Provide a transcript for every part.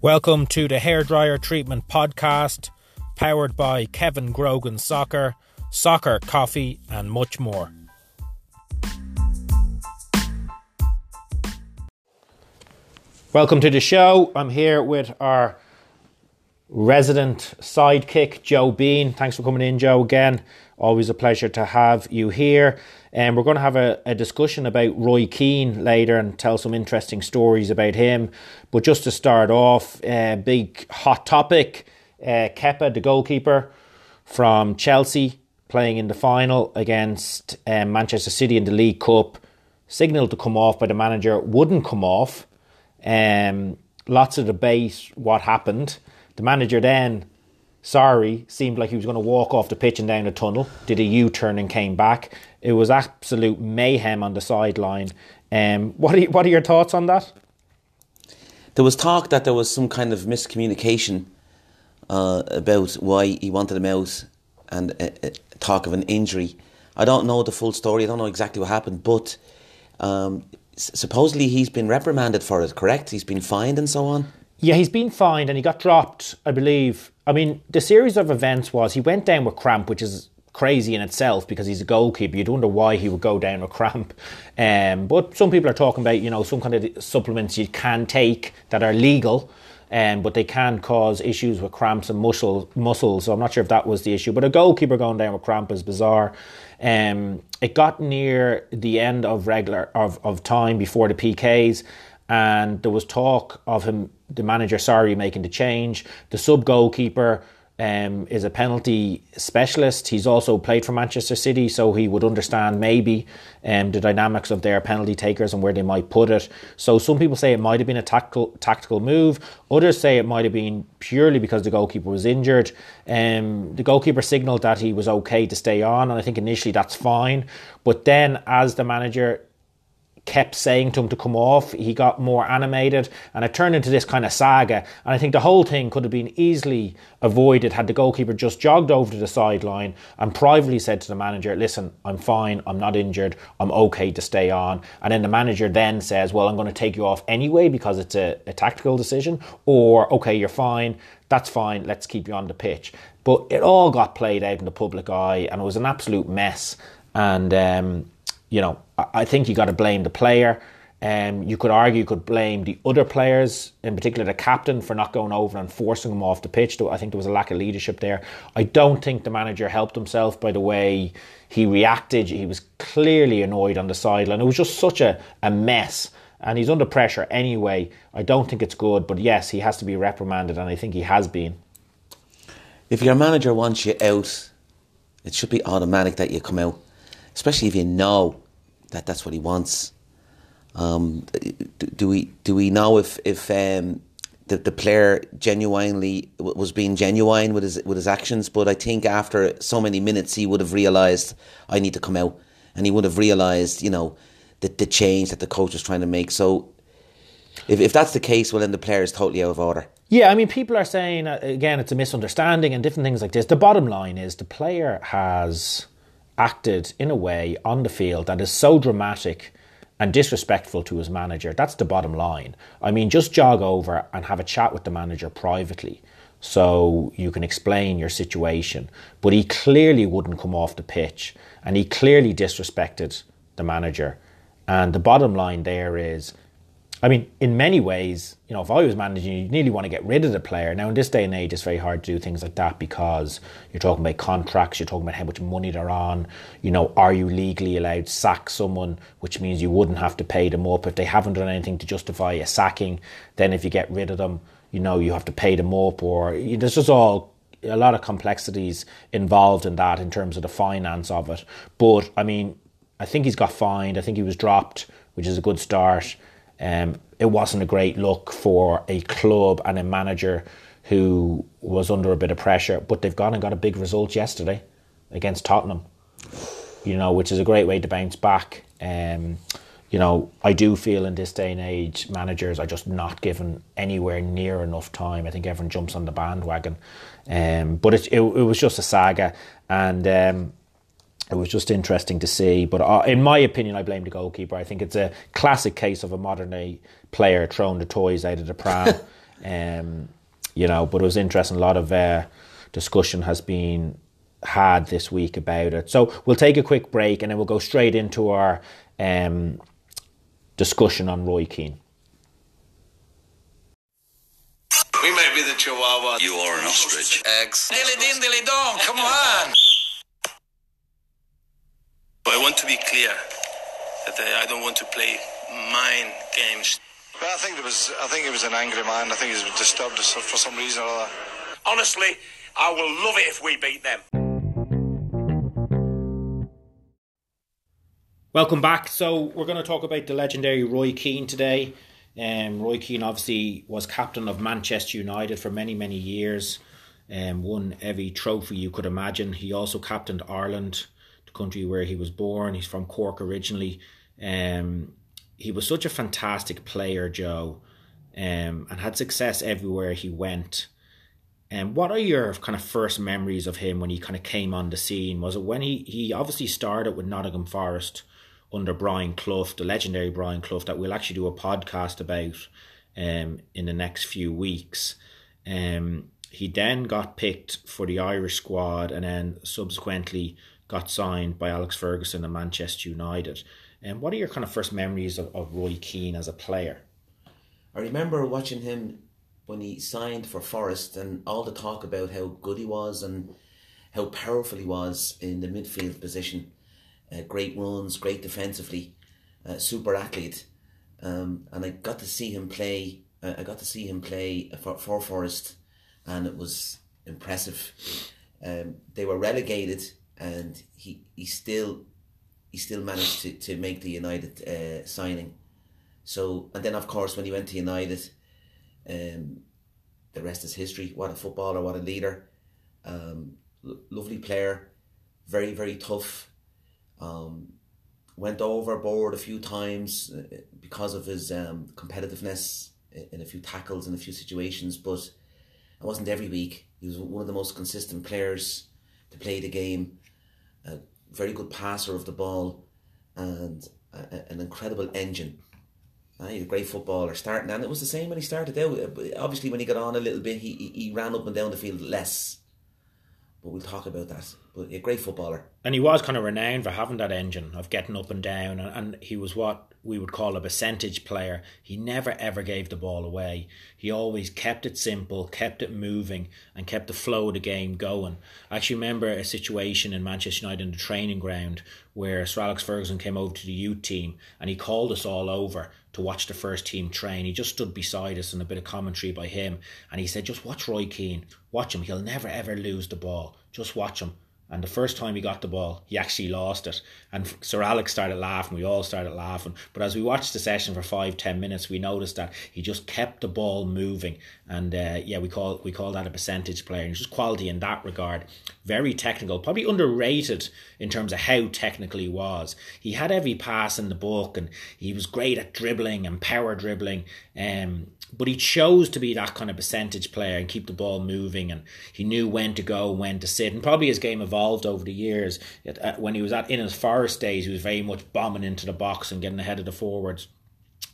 Welcome to the Hairdryer Treatment Podcast, powered by Kevin Grogan Soccer, Soccer, Coffee, and much more. Welcome to the show. I'm here with our resident sidekick, Joe Behan. Thanks for coming in, Joe, again. Always a pleasure to have you here. And we're going to have a, a discussion about Roy Keane later and tell some interesting stories about him. But just to start off, uh, big hot topic uh, Kepa, the goalkeeper from Chelsea, playing in the final against um, Manchester City in the League Cup, signalled to come off by the manager, wouldn't come off. Um, lots of debate what happened. The manager then sorry, seemed like he was going to walk off the pitch and down the tunnel, did a U turn and came back. It was absolute mayhem on the sideline. Um, what, are what are your thoughts on that? There was talk that there was some kind of miscommunication uh, about why he wanted him out and uh, uh, talk of an injury. I don't know the full story, I don't know exactly what happened, but um, supposedly he's been reprimanded for it, correct? He's been fined and so on? Yeah, he's been fined and he got dropped, I believe. I mean, the series of events was he went down with cramp, which is crazy in itself because he's a goalkeeper. You'd wonder why he would go down with cramp. Um, but some people are talking about, you know, some kind of supplements you can take that are legal. Um, but they can cause issues with cramps and muscle muscles. So I'm not sure if that was the issue. But a goalkeeper going down with cramp is bizarre. Um, it got near the end of regular of, of time before the PKs, and there was talk of him, the manager, sorry, making the change. The sub goalkeeper um, is a penalty specialist. He's also played for Manchester City, so he would understand maybe um, the dynamics of their penalty takers and where they might put it. So some people say it might have been a tactical tactical move. Others say it might have been purely because the goalkeeper was injured. Um, the goalkeeper signalled that he was okay to stay on, and I think initially that's fine. But then, as the manager kept saying to him to come off. He got more animated and it turned into this kind of saga. And I think the whole thing could have been easily avoided had the goalkeeper just jogged over to the sideline and privately said to the manager, Listen, I'm fine, I'm not injured, I'm okay to stay on. And then the manager then says, Well, I'm going to take you off anyway because it's a, a tactical decision. Or, Okay, you're fine, that's fine, let's keep you on the pitch. But it all got played out in the public eye and it was an absolute mess. And, um, you know, I think you got to blame the player. Um, you could argue, you could blame the other players, in particular the captain, for not going over and forcing him off the pitch. I think there was a lack of leadership there. I don't think the manager helped himself by the way he reacted. He was clearly annoyed on the sideline. It was just such a, a mess. And he's under pressure anyway. I don't think it's good, but yes, he has to be reprimanded, and I think he has been. If your manager wants you out, it should be automatic that you come out especially if you know that that's what he wants. Um, do, we do we know if if um, the the player genuinely was being genuine with his with his actions? But I think after so many minutes, he would have realised I need to come out, and he would have realised, you know, the the change that the coach was trying to make. So. If, if that's the case, well, then the player is totally out of order. Yeah, I mean, people are saying, uh, again, it's a misunderstanding and different things like this. The bottom line is the player has acted in a way on the field that is so dramatic and disrespectful to his manager. That's the bottom line. I mean, just jog over and have a chat with the manager privately so you can explain your situation. But he clearly wouldn't come off the pitch and he clearly disrespected the manager. And the bottom line there is I mean, in many ways, you know, if I was managing, you nearly want to get rid of the player. Now, in this day and age, it's very hard to do things like that because you're talking about contracts, you're talking about how much money they're on. You know, are you legally allowed to sack someone, which means you wouldn't have to pay them up if they haven't done anything to justify a sacking. Then, if you get rid of them, you know, you have to pay them up, or there's just all a lot of complexities involved in that in terms of the finance of it. But I mean, I think he's got fined. I think he was dropped, which is a good start. Um, it wasn't a great look for a club and a manager who was under a bit of pressure, but they've gone and got a big result yesterday against Tottenham. You know, which is a great way to bounce back. Um, you know, I do feel in this day and age, managers are just not given anywhere near enough time. I think everyone jumps on the bandwagon, um, but it, it, it was just a saga, and um, it was just interesting to see. But uh, in my opinion, I blame the goalkeeper. I think it's a classic case of a modern day player throwing the toys out of the pram. Um, you know, but it was interesting. A lot of uh, discussion has been had this week about it. So we'll take a quick break and then we'll go straight into our um, discussion on Roy Keane. We may be the Chihuahua. You are an ostrich. Eggs. Dilly din, dilly dong. Come on. I want to be clear that uh, I don't want to play mind games. Well, I think it was. I think he was an angry man. I think he was disturbed for some reason or other. Honestly, I will love it if we beat them. Welcome back. So we're going to talk about the legendary Roy Keane today. Um, Roy Keane obviously was captain of Manchester United for many many years, and um, won every trophy you could imagine. He also captained Ireland, the country where he was born. He's from Cork originally. Um, he was such a fantastic player, Joe, um, and had success everywhere he went. And um, what are your kind of first memories of him when he kind of came on the scene? Was it when he he obviously started with Nottingham Forest under Brian Clough, the legendary Brian Clough, that we'll actually do a podcast about um, in the next few weeks. Um, he then got picked for the Irish squad and then subsequently got signed by Alex Ferguson and Manchester United. And um, what are your kind of first memories of, of Roy Keane as a player? I remember watching him when he signed for Forest and all the talk about how good he was and how powerful he was in the midfield position. Uh, great runs, great defensively, uh, super athlete. Um, and I got to see him play. Uh, I got to see him play for, for Forest, and it was impressive. Um, they were relegated, and he, he still he still managed to, to make the United uh, signing. So and then of course when he went to United, um, the rest is history. What a footballer! What a leader! Um, lovely player, very very tough. Um, went overboard a few times uh, because of his um, competitiveness in a few tackles in a few situations, but it wasn't every week. He was one of the most consistent players to play the game. A very good passer of the ball, and a, an incredible engine. Uh, he's a great footballer starting, and it was the same when he started out. Obviously, when he got on a little bit, he he, he ran up and down the field less but we'll talk about that. But a great footballer. And he was kind of renowned for having that engine of getting up and down, and, he was what we would call a percentage player. He never ever gave the ball away. He always kept it simple, kept it moving, and kept the flow of the game going. I actually remember a situation in Manchester United in the training ground where Sir Alex Ferguson came over to the youth team and he called us all over to watch the first team train. He just stood beside us and a bit of commentary by him. And he said, just watch Roy Keane. Watch him. He'll never ever lose the ball. Just watch him. And the first time he got the ball, he actually lost it. And Sir Alex started laughing. We all started laughing. But as we watched the session for five, ten minutes, we noticed that he just kept the ball moving. And uh, yeah, we call we call that a percentage player. And just quality in that regard. Very technical, probably underrated in terms of how technical he was. He had every pass in the book, and he was great at dribbling and power dribbling. Um, but he chose to be that kind of percentage player and keep the ball moving and he knew when to go when to sit and probably his game evolved over the years. When he was at in his forest days he was very much bombing into the box and getting ahead of the forwards.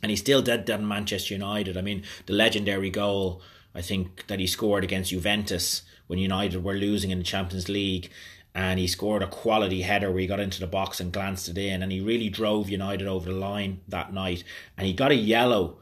And he still did that in Manchester United. I mean the legendary goal I think that he scored against Juventus when United were losing in the Champions League and he scored a quality header where he got into the box and glanced it in and he really drove United over the line that night. And he got a yellow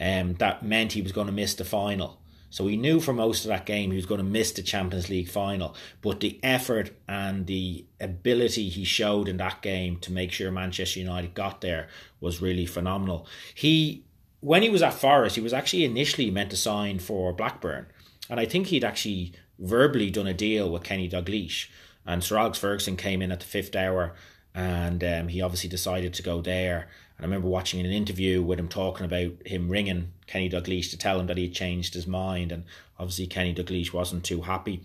um, that meant he was going to miss the final. So he knew for most of that game he was going to miss the Champions League final. But the effort and the ability he showed in that game to make sure Manchester United got there was really phenomenal. He, when he was at Forest, he was actually initially meant to sign for Blackburn, and I think he'd actually verbally done a deal with Kenny Dalglish. And Sir Alex Ferguson came in at the fifth hour, and um, he obviously decided to go there. And I remember watching an interview with him talking about him ringing Kenny Dalglish to tell him that he had changed his mind, and obviously Kenny Dalglish wasn't too happy.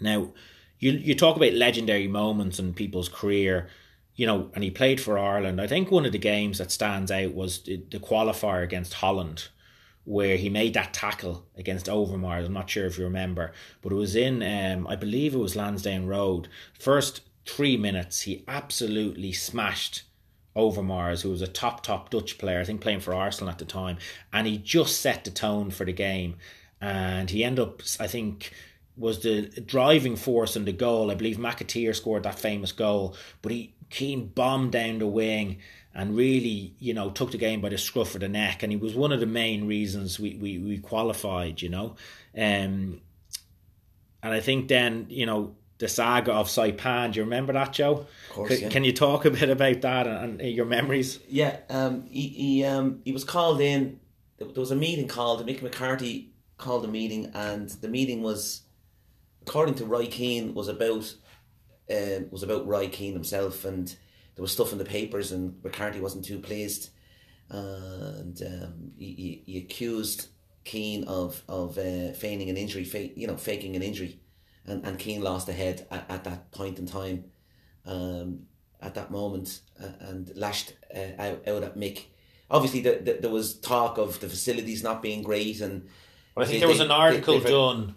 Now, you you talk about legendary moments in people's career, you know, and he played for Ireland. I think one of the games that stands out was the, the qualifier against Holland, where he made that tackle against Overmars. I'm not sure if you remember, but it was in, um, I believe it was Lansdowne Road. First three minutes, he absolutely smashed Overmars, who was a top top Dutch player, I think playing for Arsenal at the time, and he just set the tone for the game, and he ended up, I think. Was the driving force in the goal? I believe McAteer scored that famous goal, but he Keane bombed down the wing and really, you know, took the game by the scruff of the neck. And he was one of the main reasons we, we, we qualified, you know. Um, and I think then, you know, the saga of Saipan, do you remember that, Joe? Of course, can, yeah. can you talk a bit about that and, and your memories? Yeah, um, he he, um, he was called in. There was a meeting called. Mick McCarthy called a meeting, and the meeting was, according to Roy Keane, was about um, was about Roy Keane himself, and there was stuff in the papers, and McCarthy wasn't too pleased, and um, he, he, he accused Keane of of uh, feigning an injury, fa- you know, faking an injury, and and Keane lost the head at, at that point in time, um, at that moment, uh, and lashed uh, out, out at Mick. Obviously, the, the, there was talk of the facilities not being great, and Well, I think they- there was an article they- done.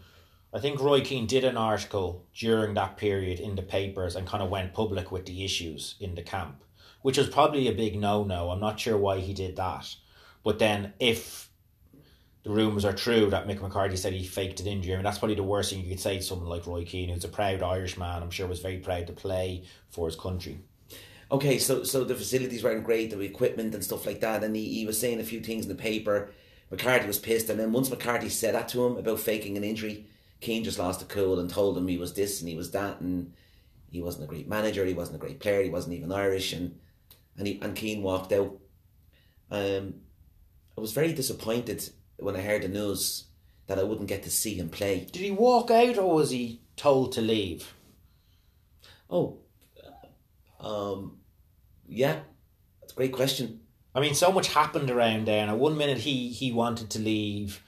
I think Roy Keane did an article during that period in the papers and kind of went public with the issues in the camp, which was probably a big no no. I'm not sure why he did that. But then if the rumours are true that Mick McCarthy said he faked an injury, I mean, that's probably the worst thing you could say to someone like Roy Keane, who's a proud Irishman, I'm sure was very proud to play for his country. okay, so so the facilities weren't great, the equipment and stuff like that, and he, he was saying a few things in the paper. McCarthy was pissed, and then once McCarthy said that to him about faking an injury, Keane just lost the cool and told him he was this and he was that, and he wasn't a great manager, he wasn't a great player, he wasn't even Irish, and and he and Keane walked out. Um, I was very disappointed when I heard the news that I wouldn't get to see him play. Did he walk out or was he told to leave? Oh, um, yeah, that's a great question. I mean, so much happened around there. And at one minute, he he wanted to leave,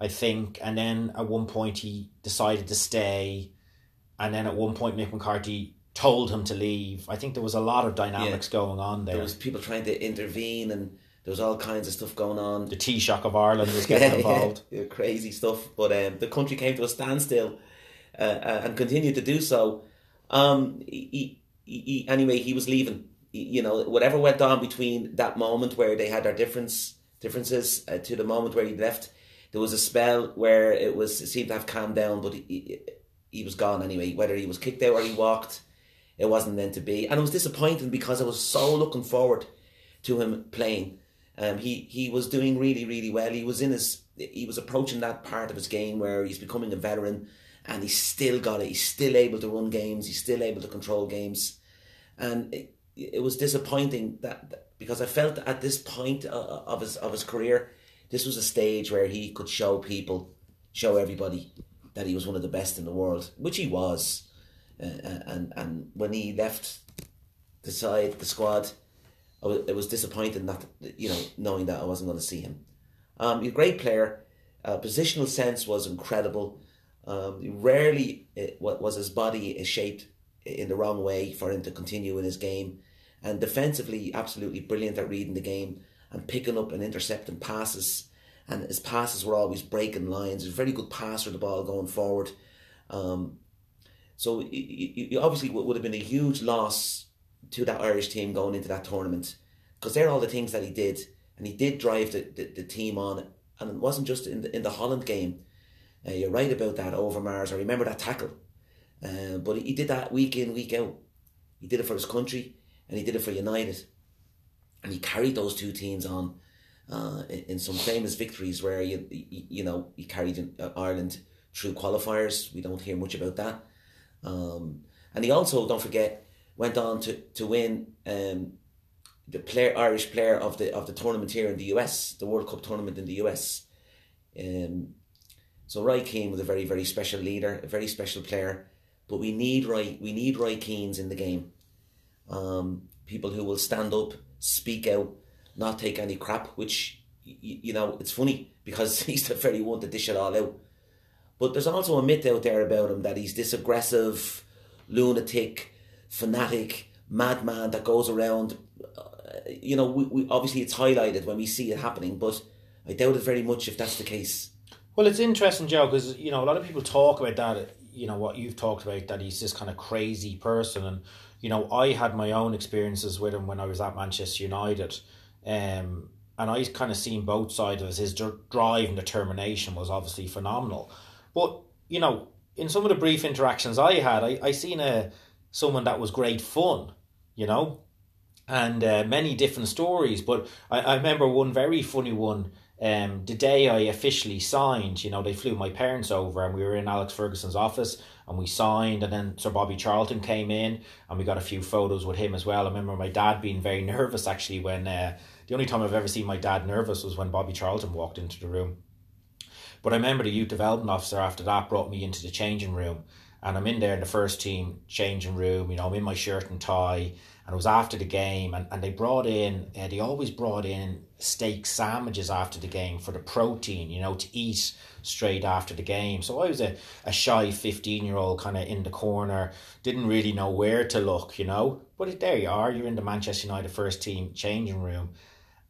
I think, and then at one point he decided to stay, and then at one point Mick McCarthy told him to leave. I think there was a lot of dynamics going on there. There was people trying to intervene, and there was all kinds of stuff going on. the Taoiseach of Ireland was getting involved. yeah, crazy stuff. But um, the country came to a standstill uh, uh, and continued to do so. Um, he, he, he, anyway, he was leaving. You know, whatever went on between that moment where they had their difference differences uh, to the moment where he left, there was a spell where it was it seemed to have calmed down, but he, he was gone anyway. Whether he was kicked out or he walked, it wasn't meant to be, and it was disappointing because I was so looking forward to him playing. Um, he he was doing really really well. He was in his he was approaching that part of his game where he's becoming a veteran, and he's still got it. He's still able to run games. He's still able to control games, and it, it was disappointing that, that- because I felt at this point uh, of his of his career, this was a stage where he could show people, show everybody that he was one of the best in the world, which he was. Uh, and and when he left the side, the squad, I was, it was disappointing that you know knowing that I wasn't going to see him. Um, a great player. Uh, positional sense was incredible. Um, rarely it, was his body shaped in the wrong way for him to continue in his game, and defensively absolutely brilliant at reading the game and picking up and intercepting passes. And his passes were always breaking lines. He's a very good passer of the ball going forward. Um, so it, it, obviously would have been a huge loss to that Irish team going into that tournament because they're all the things that he did, and he did drive the, the, the team on, and it wasn't just in the in the Holland game. Uh, you're right about that Overmars. I remember that tackle, uh, but he, he did that week in week out. He did it for his country, and he did it for United, and he carried those two teams on uh, in, some famous victories where you you, you know he carried uh, Ireland through qualifiers. We don't hear much about that. Um, and he also, don't forget, went on to, to win um, the player Irish player of the of the tournament here in the US, the World Cup tournament in the US. Um, so Roy Keane was a very very special leader, a very special player. But we need Roy we need Roy Keanes in the game. Um, people who will stand up, speak out, not take any crap. Which you know it's funny because he's the very one to dish it all out. But there's also a myth out there about him that he's this aggressive, lunatic, fanatic, madman that goes around. Uh, you know, we, we obviously it's highlighted when we see it happening, but I doubt it very much if that's the case. Well, it's interesting, Joe, because you know a lot of people talk about that. You know what you've talked about that he's this kind of crazy person, and you know, I had my own experiences with him when I was at Manchester United. Um, and I kind of seen both sides of it. His drive and determination was obviously phenomenal. But, you know, in some of the brief interactions I had, I, I seen a someone that was great fun, you know, and uh, many different stories. But I, I remember one very funny one. Um, the day I officially signed, you know, they flew my parents over and we were in Alex Ferguson's office and we signed. And then Sir Bobby Charlton came in and we got a few photos with him as well. I remember my dad being very nervous actually when uh, the only time I've ever seen my dad nervous was when Bobby Charlton walked into the room. But I remember the youth development officer after that brought me into the changing room and I'm in there in the first team changing room, you know, I'm in my shirt and tie. And it was after the game and, and they brought in uh, they always brought in steak sandwiches after the game for the protein you know to eat straight after the game. So i was a, a shy 15 year old kind of in the corner didn't really know where to look you know. But there you are you're in the manchester united first team changing room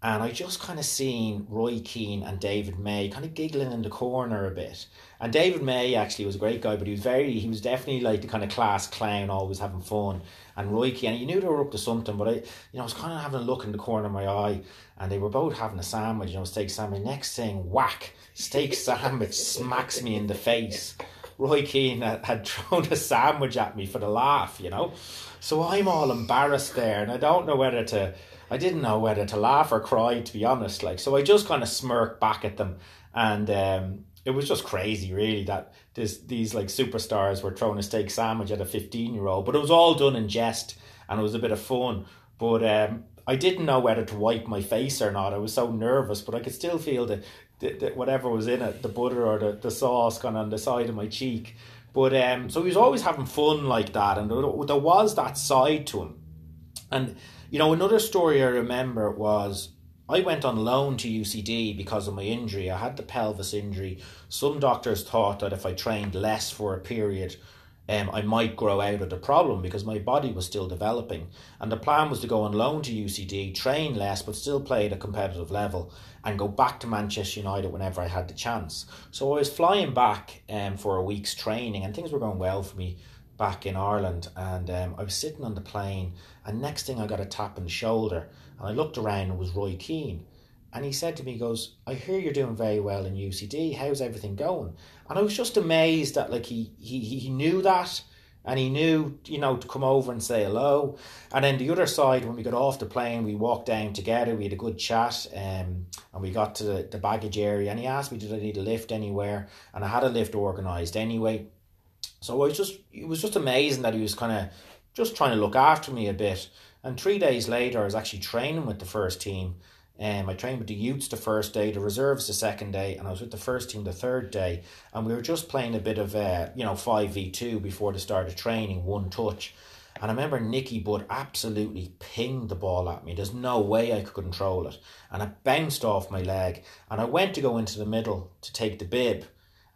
and I just kind of seen Roy Keane and David May kind of giggling in the corner a bit. And David May actually was a great guy, but he was very, he was definitely like the kind of class clown, always having fun. And Roy Keane, you knew they were up to something, but I, you know, I was kind of having a look in the corner of my eye, and they were both having a sandwich, you know, steak sandwich. Next thing, whack, steak sandwich smacks me in the face. Roy Keane had, had thrown a sandwich at me for the laugh, you know. So I'm all embarrassed there, and I don't know whether to I didn't know whether to laugh or cry, to be honest. Like, so I just kind of smirked back at them, and um, it was just crazy, really, that this these like superstars were throwing a steak sandwich at a fifteen year old. But it was all done in jest, and it was a bit of fun. But um, I didn't know whether to wipe my face or not. I was so nervous, but I could still feel the, the, the whatever was in it, the butter or the, the sauce, kind of on the side of my cheek. But um, so he was always having fun like that, and there, was that side to him, and you know, another story I remember was I went on loan to UCD because of my injury. I had the pelvis injury. Some doctors thought that if I trained less for a period, um, I might grow out of the problem because my body was still developing. And the plan was to go on loan to UCD, train less, but still play at a competitive level, and go back to Manchester United whenever I had the chance. So I was flying back um, for a week's training, and things were going well for me back in Ireland, and um, I was sitting on the plane, and next thing I got a tap on the shoulder, and I looked around and it was Roy Keane, and he said to me, he "Goes, I hear you're doing very well in UCD. How's everything going?" And I was just amazed that like he he he knew that. And he knew, you know, to come over and say hello. And then the other side, when we got off the plane, we walked down together. We had a good chat, um, and we got to the, the baggage area. And he asked me, did I need a lift anywhere? And I had a lift organised anyway. So I was just it was just amazing that he was kind of just trying to look after me a bit. And three days later, I was actually training with the first team. Um, I trained with the youths the first day, the reserves the second day, and I was with the first team the third day. And we were just playing a bit of, uh, you know, 5v2 before the start of training, one touch. And I remember Nicky Butt absolutely pinged the ball at me. There's no way I could control it. And it bounced off my leg. And I went to go into the middle to take the bib.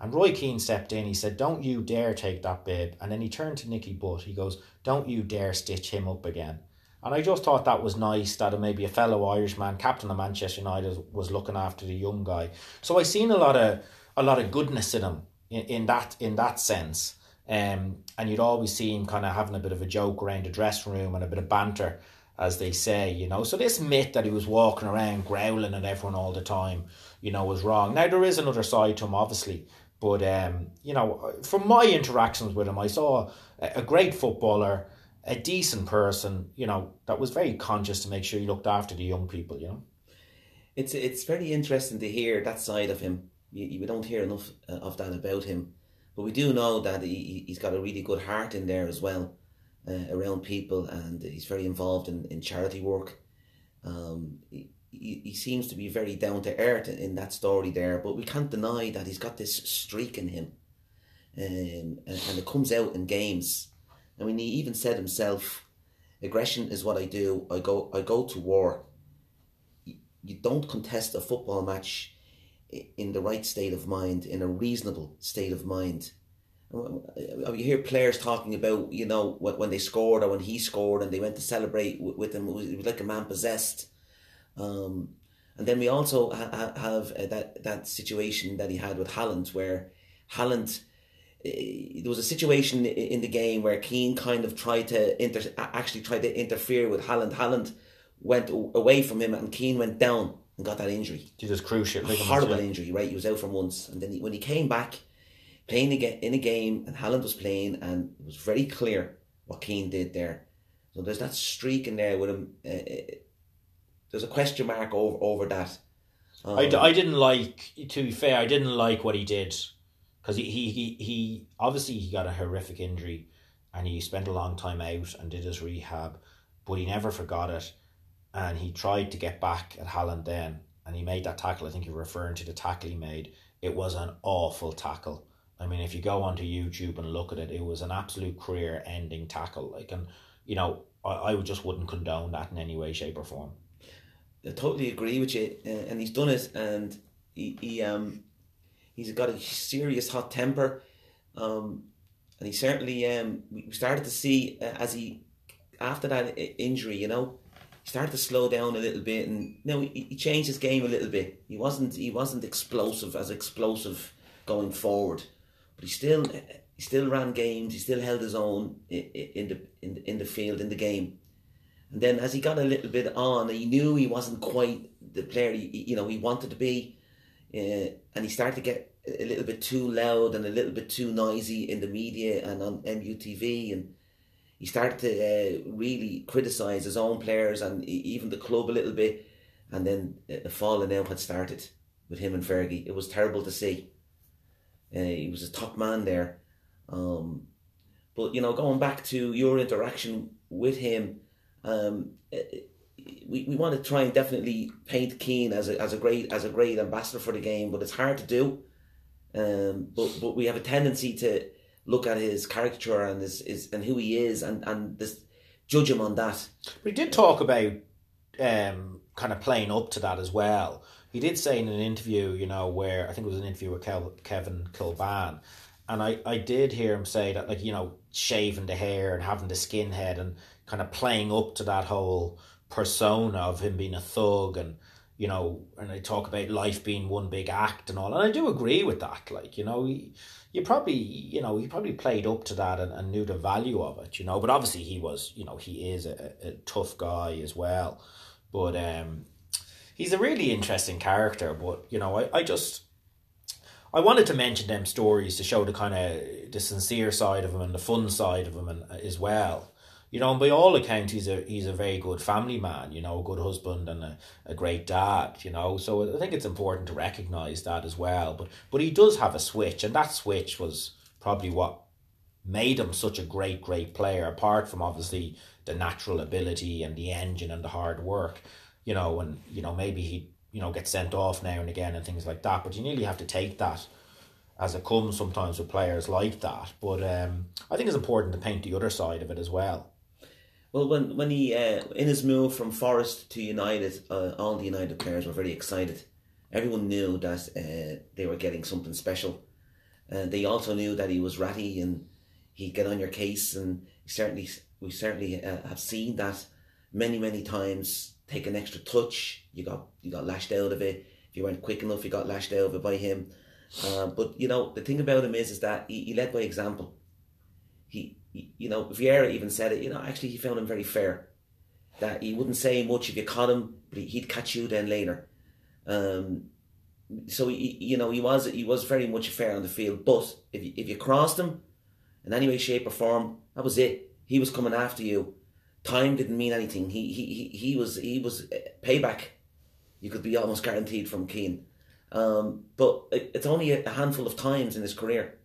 And Roy Keane stepped in. He said, Don't you dare take that bib. And then he turned to Nicky Butt. He goes, Don't you dare stitch him up again. And I just thought that was nice that maybe a fellow Irishman, captain of Manchester United, was looking after the young guy. So I seen a lot of a lot of goodness in him in, in that in that sense. Um, and you'd always see him kind of having a bit of a joke around the dressing room and a bit of banter, as they say, you know. So this myth that he was walking around growling at everyone all the time, you know, was wrong. Now there is another side to him, obviously, but um, you know, from my interactions with him, I saw a great footballer, a decent person. You know, that was very conscious to make sure he looked after the young people. You know, it's it's very interesting to hear that side of him. You, we don't hear enough uh, of that about him, but we do know that he he's got a really good heart in there as well, uh, around people, and he's very involved in, in charity work. Um, he, he, seems to be very down to earth in, in that story there, but we can't deny that he's got this streak in him. Um, and, and it comes out in games. I mean, he even said himself, aggression is what I do. I go, I go to war. You, don't contest a football match in the right state of mind, in a reasonable state of mind. You hear players talking about, you know, when they scored or when he scored and they went to celebrate with him. It was like a man possessed. Um, and then we also ha- have uh, that that situation that he had with Haaland, where Haaland eh, there was a situation in the game where Keane kind of tried to inter- actually tried to interfere with Haaland. Haaland went away from him, and Keane went down and got that injury. He just cruciate a Horrible injury, right? He was out for months, and then he, when he came back, playing again in a game, and Haaland was playing, and it was very clear what Keane did there. So there's that streak in there with him. Uh, there's a question mark over over that. Um, I, d- I didn't like to be fair I didn't like what he did because he, he, he, he obviously he got a horrific injury and he spent a long time out and did his rehab but he never forgot it. And he tried to get back at Haaland then and he made that tackle. I think you're referring to the tackle he made. It was an awful tackle. I mean if you go onto YouTube and look at it it was an absolute career ending tackle. Like and you know I, I would just wouldn't condone that in any way shape or form. I totally agree with you, uh, and he's done it, and he, he um he's got a serious hot temper, um, and he certainly um we started to see uh, as he after that injury, you know, he started to slow down a little bit, and you he, he changed his game a little bit. He wasn't he wasn't explosive as explosive going forward, but he still he still ran games. He still held his own in the in the, in the field in the game. And then as he got a little bit on, he knew he wasn't quite the player he, you know he wanted to be, uh, and he started to get a little bit too loud and a little bit too noisy in the media and on MUTV, and he started to uh, really criticise his own players and even the club a little bit, and then the falling out had started with him and Fergie. It was terrible to see. Uh, he was a top man there, um, but you know, going back to your interaction with him um, eh, we, we want to try and definitely paint Keane as a as a great as a great ambassador for the game, but it's hard to do. Um, but but we have a tendency to look at his caricature and his, his and who he is and and this, judge him on that. But he did talk about um, kind of playing up to that as well. He did say in an interview, you know, where I think it was an interview with Kel- Kevin Kilbane, and I, I did hear him say that, like, you know, shaving the hair and having the skinhead and kind of playing up to that whole persona of him being a thug and, you know, and I talk about life being one big act and all. And I do agree with that. Like, you know, he, you probably, you know, he probably played up to that and, and knew the value of it, you know. But obviously, he was, you know, he is a, a tough guy as well. But um, he's a really interesting character. But you know, I, I just I wanted to mention them stories to show the kind of the sincere side of him and the fun side of him and, as well. You know, and by all accounts, he's a he's a very good family man. You know, a good husband and a, a great dad. You know, so I think it's important to recognise that as well. But but he does have a switch, and that switch was probably what made him such a great great player. Apart from obviously the natural ability and the engine and the hard work. You know, and you know maybe he you know get sent off now and again and things like that. But you nearly have to take that as it comes sometimes with players like that. But um, I think it's important to paint the other side of it as well. Well, when when he uh, in his move from Forest to United, uh, all the United players were very excited. Everyone knew that uh, they were getting something special, and they also knew that he was ratty and he'd get on your case. And certainly, we certainly uh, have seen that many many times. Take an extra touch, you got you got lashed out of it. If you weren't quick enough, you got lashed out of it by him. Uh, but you know the thing about him is is that he, he led by example. He you know Vieira even said it. You know actually he found him very fair. That he wouldn't say much if you caught him, but he, he'd catch you then later. Um, so he, you know he was he was very much fair on the field. But if you, if you crossed him in any way, shape or form, that was it. He was coming after you. Time didn't mean anything. He he he, was he was uh, payback. You could be almost guaranteed from Keane. Um, but it, it's only a handful of times in his career,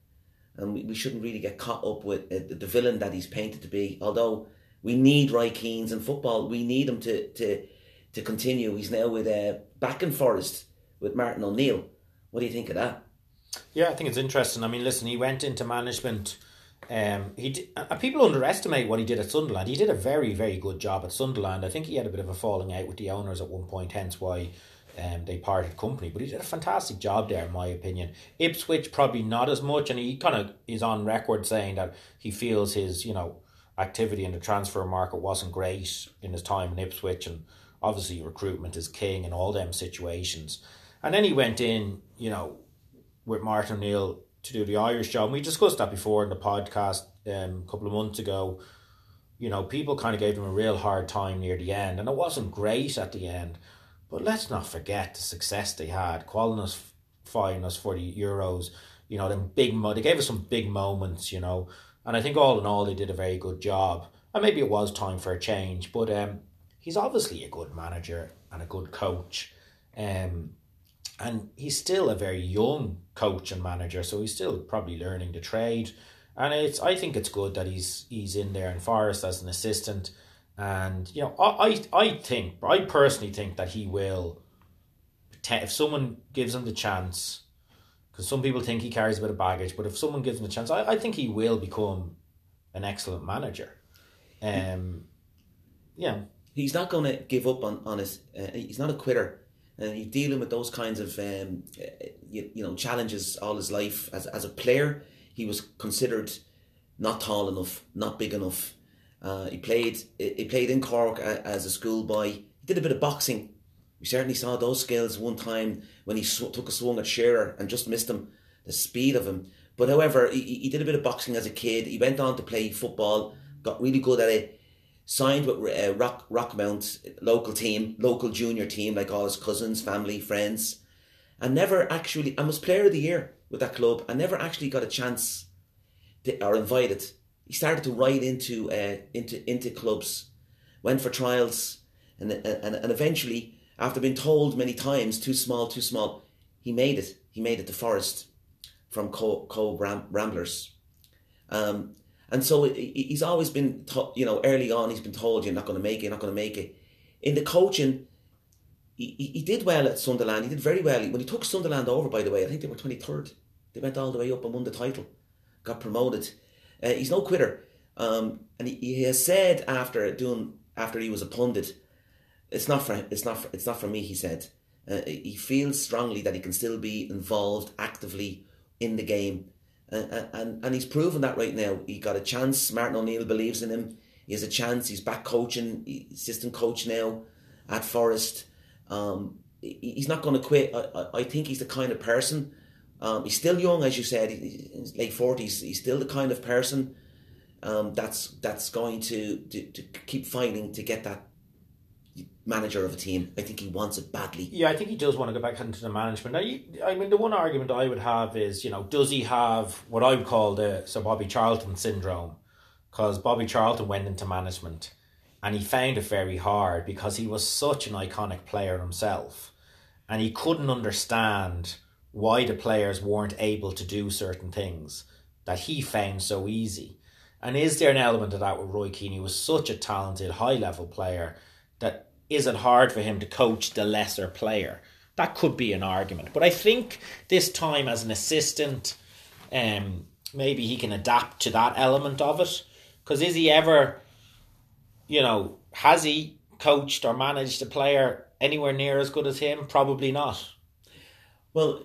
and we, we shouldn't really get caught up with uh, the, villain that he's painted to be. Although we need Roy Keanes in football, we need him to to to continue. He's now with uh, back in Forest with Martin O'Neill. What do you think of that? Yeah, I think it's interesting. I mean, listen, he went into management. Um, he did, uh, people underestimate what he did at Sunderland. He did a very, very good job at Sunderland. I think he had a bit of a falling out with the owners at one point, hence why um, they parted company. But he did a fantastic job there, in my opinion. Ipswich probably not as much, and he kind of is on record saying that he feels his, you know, activity in the transfer market wasn't great in his time in Ipswich, and obviously recruitment is king in all them situations. And then he went in, you know, with Martin O'Neill to do the Irish job. And we discussed that before in the podcast um, a couple of months ago. You know, people kind of gave him a real hard time near the end, and it wasn't great at the end. But let's not forget the success they had, qualifying us for the Euros. You know, them big mo- they gave us some big moments. You know, and I think all in all they did a very good job. And maybe it was time for a change, but um, he's obviously a good manager and a good coach. Um, and he's still a very young coach and manager, so he's still probably learning the trade. And it's I think it's good that he's he's in there in Forest as an assistant. And you know, I I, I think I personally think that he will. If someone gives him the chance, because some people think he carries a bit of baggage, but if someone gives him the chance, I, I think he will become an excellent manager. Um, yeah, he's not going to give up on on his. Uh, he's not a quitter, and he's dealing with those kinds of um, uh, you, you know challenges all his life. As as a player, he was considered not tall enough, not big enough. Uh, he played he played in Cork as a schoolboy. He did a bit of boxing. We certainly saw those skills one time when he sw- took a swing at Shearer and just missed him. The speed of him. But however, he, he did a bit of boxing as a kid. He went on to play football, got really good at it signed with uh, Rock Rockmount local team, local junior team, like all his cousins, family, friends, and never actually I was player of the year with that club. I never actually got a chance to, or invited. He started to ride into uh, into into clubs, went for trials, and and and eventually, after being told many times, too small, too small, he made it. He made it to Forest from Co Cobh Ramblers. Um, and so he's always been, you know, early on, he's been told you're not going to make it, you're not going to make it. In the coaching, he, he did well at Sunderland. He did very well. When he took Sunderland over, by the way, I think they were 23rd. They went all the way up and won the title, got promoted. Uh, he's no quitter. Um, and he, he has said after doing after he was a pundit, it's not for it's not for, it's not for me. He said uh, he feels strongly that he can still be involved actively in the game and, and, and he's proven that right now. He got a chance. Martin O'Neill believes in him. He has a chance. He's back coaching, assistant coach now at Forest. Um, he's not going to quit. I, I think he's the kind of person. Um, he's still young, as you said, he's late forties. He's still the kind of person um, that's that's going to, to, to keep fighting to get that manager of a team. I think he wants it badly. Yeah, I think he does want to go back into the management. Now, I mean, the one argument I would have is, you know, does he have what I would call the Sir Bobby Charlton syndrome? Because Bobby Charlton went into management and he found it very hard because he was such an iconic player himself and he couldn't understand why the players weren't able to do certain things that he found so easy. And is there an element of that with Roy Keane? He was such a talented, high level player that is it hard for him to coach the lesser player? That could be an argument. But I think this time as an assistant, um, maybe he can adapt to that element of it. Because is he ever, you know, has he coached or managed a player anywhere near as good as him? Probably not. Well,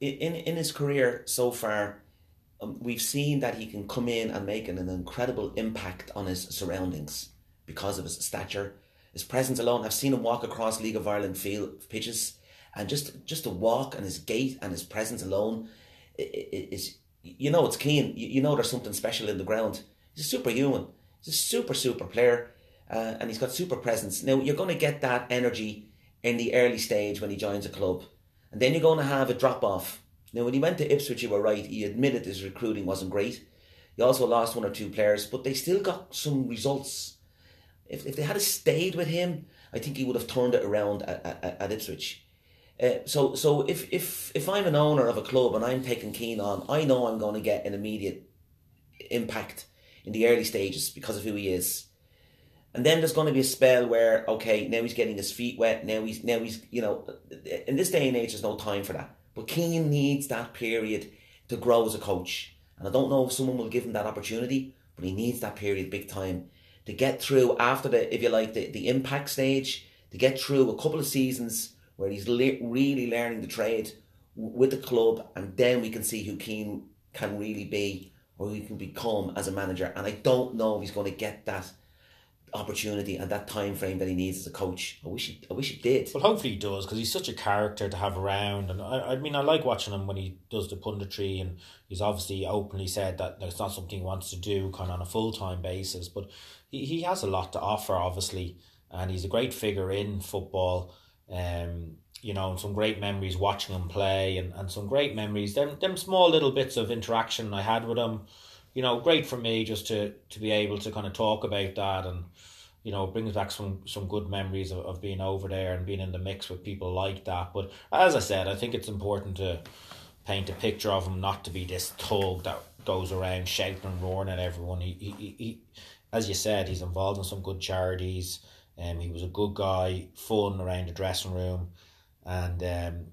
in in his career so far, um, we've seen that he can come in and make an, an incredible impact on his surroundings because of his stature, his presence alone. I've seen him walk across League of Ireland field pitches, and just just to walk and his gait and his presence alone is you know it's Keane. You, you know there's something special in the ground. He's a superhuman. He's a super super player, uh, and he's got super presence. Now you're going to get that energy in the early stage when he joins a club, and then you're going to have a drop off. Now when he went to Ipswich, you were right. He admitted his recruiting wasn't great. He also lost one or two players, but they still got some results if, if they had stayed with him, I think he would have turned it around at, at, at Ipswich. Uh, so so if, if if I'm an owner of a club and I'm taking Keane on, I know I'm going to get an immediate impact in the early stages because of who he is. And then there's going to be a spell where okay, now he's getting his feet wet. Now he's now he's you know, in this day and age, there's no time for that. But Keane needs that period to grow as a coach, and I don't know if someone will give him that opportunity, but he needs that period big time to get through after the, if you like, the, the impact stage, to get through a couple of seasons where he's le- really learning the trade with the club, and then we can see who Keane can really be or who he can become as a manager. And I don't know if he's going to get that opportunity and that time frame that he needs as a coach. I wish he, I wish he did. Well, hopefully he does because he's such a character to have around, and I, I mean, I like watching him when he does the punditry, and he's obviously openly said that it's not something he wants to do kind of on a full time basis, but he, he has a lot to offer, obviously, and he's a great figure in football. Um, you know, and some great memories watching him play, and, and some great memories. Them them small little bits of interaction I had with him you know, great for me just to to be able to kind of talk about that and you know, brings back some some good memories of, of being over there and being in the mix with people like that. But as I said, I think it's important to paint a picture of him not to be this thug that goes around shouting and roaring at everyone. He, he, he as you said, he's involved in some good charities. Um, he was a good guy, fun around the dressing room, and um,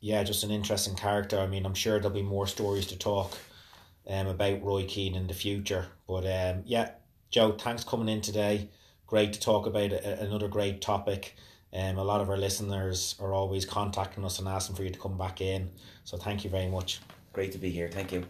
yeah, just an interesting character. I mean, I'm sure there'll be more stories to talk um, about Roy Keane in the future. But um, yeah, Joe, thanks for coming in today. Great to talk about a, another great topic. Um, a lot of our listeners are always contacting us and asking for you to come back in. So thank you very much. Great to be here. Thank you.